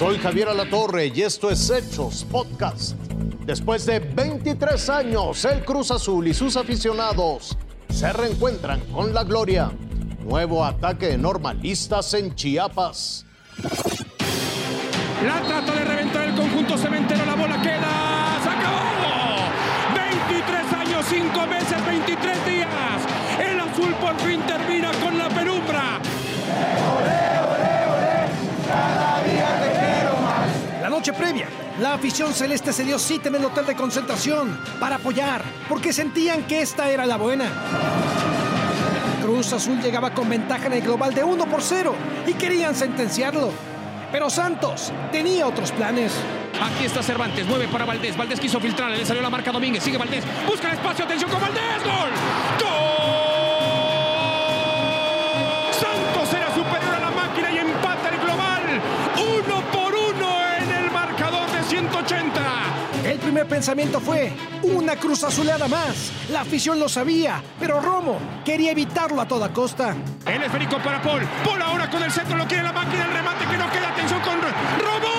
Soy Javier Alatorre y esto es Hechos Podcast. Después de 23 años, el Cruz Azul y sus aficionados se reencuentran con la gloria. Nuevo ataque de normalistas en Chiapas. La trata de reventar el conjunto cementero, la bola queda, se acabó. 23 años, 5 meses, 23 días. El azul por fin termina con la penumbra. Previa, la afición celeste se dio cita en el hotel de concentración para apoyar, porque sentían que esta era la buena. Cruz Azul llegaba con ventaja en el global de 1 por 0 y querían sentenciarlo. Pero Santos tenía otros planes. Aquí está Cervantes, mueve para Valdés. Valdés quiso filtrar, le salió la marca Domínguez. Sigue Valdés, busca el espacio, atención con Valdés. ¡Gol! ¡Gol! Santos era superior a la máquina y empata primer pensamiento fue una cruz azuleada más. La afición lo sabía, pero Romo quería evitarlo a toda costa. El esférico para Paul. Paul ahora con el centro lo quiere la máquina. El remate que no queda. Atención con Robo.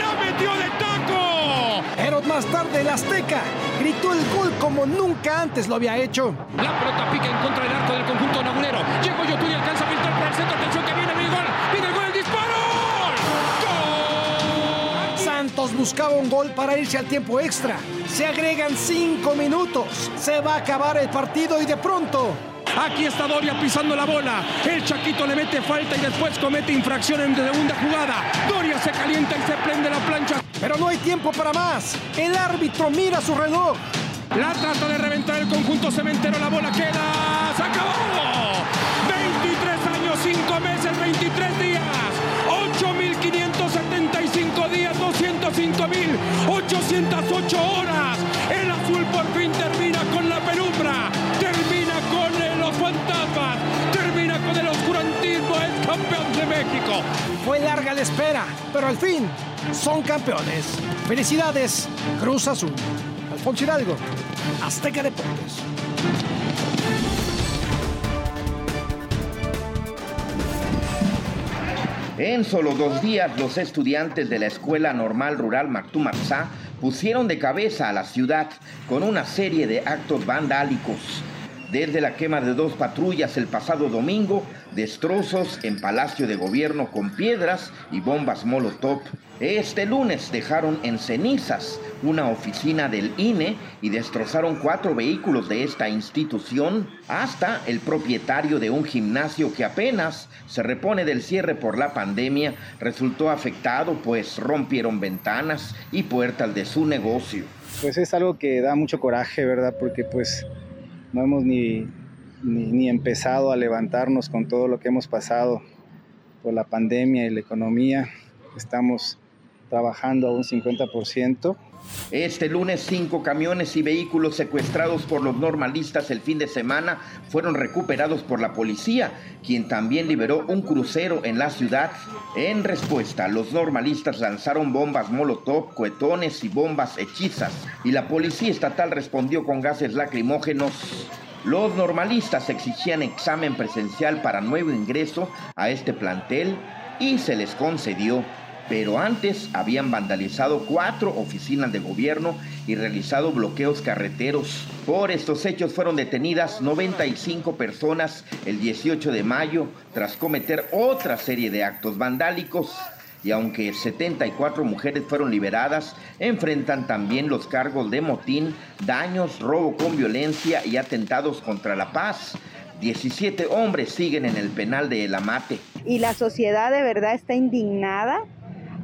La metió de taco. Pero más tarde el Azteca gritó el gol como nunca antes lo había hecho. La pelota pica en contra del arco del conjunto nabulero. Llegó Yotun y alcanza buscaba un gol para irse al tiempo extra. Se agregan cinco minutos. Se va a acabar el partido y de pronto Aquí está Doria pisando la bola. El Chaquito le mete falta y después comete infracción en segunda jugada. Doria se calienta y se prende la plancha. Pero no hay tiempo para más. El árbitro mira su reloj. La trata de reventar el conjunto cementero. La bola queda. ¡Se acabó! 23 años, 5 meses, 23 días. Fue larga la espera, pero al fin son campeones. Felicidades, Cruz Azul. Alfonso Hidalgo, Azteca Deportes. En solo dos días, los estudiantes de la Escuela Normal Rural Mactumaxá pusieron de cabeza a la ciudad con una serie de actos vandálicos. Desde la quema de dos patrullas el pasado domingo, destrozos en Palacio de Gobierno con piedras y bombas Molotov. Este lunes dejaron en cenizas una oficina del INE y destrozaron cuatro vehículos de esta institución, hasta el propietario de un gimnasio que apenas se repone del cierre por la pandemia resultó afectado pues rompieron ventanas y puertas de su negocio. Pues es algo que da mucho coraje, ¿verdad? Porque pues no hemos ni, ni, ni empezado a levantarnos con todo lo que hemos pasado por la pandemia y la economía. Estamos trabajando a un 50%. Este lunes, cinco camiones y vehículos secuestrados por los normalistas el fin de semana fueron recuperados por la policía, quien también liberó un crucero en la ciudad. En respuesta, los normalistas lanzaron bombas molotov, cohetones y bombas hechizas, y la policía estatal respondió con gases lacrimógenos. Los normalistas exigían examen presencial para nuevo ingreso a este plantel y se les concedió pero antes habían vandalizado cuatro oficinas de gobierno y realizado bloqueos carreteros. Por estos hechos fueron detenidas 95 personas el 18 de mayo tras cometer otra serie de actos vandálicos. Y aunque 74 mujeres fueron liberadas, enfrentan también los cargos de motín, daños, robo con violencia y atentados contra la paz. 17 hombres siguen en el penal de El Amate. Y la sociedad de verdad está indignada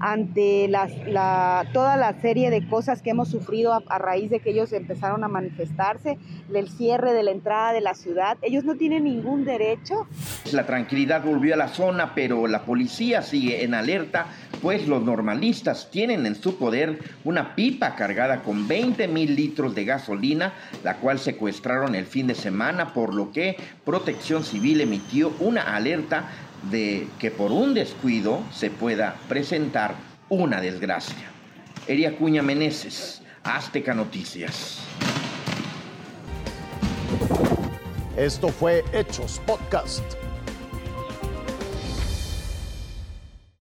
ante la, toda la serie de cosas que hemos sufrido a, a, raíz de que ellos empezaron a manifestarse, el cierre de la entrada de la ciudad. Ellos no tienen ningún derecho. La tranquilidad volvió a la zona, pero la policía sigue en alerta, pues los normalistas tienen en su poder una pipa cargada con 20 mil litros de gasolina, la cual secuestraron el fin de semana, por lo que Protección Civil emitió una alerta de que por un descuido se pueda presentar una desgracia. Eria Cuña Meneses, Azteca Noticias. Esto fue Hechos Podcast.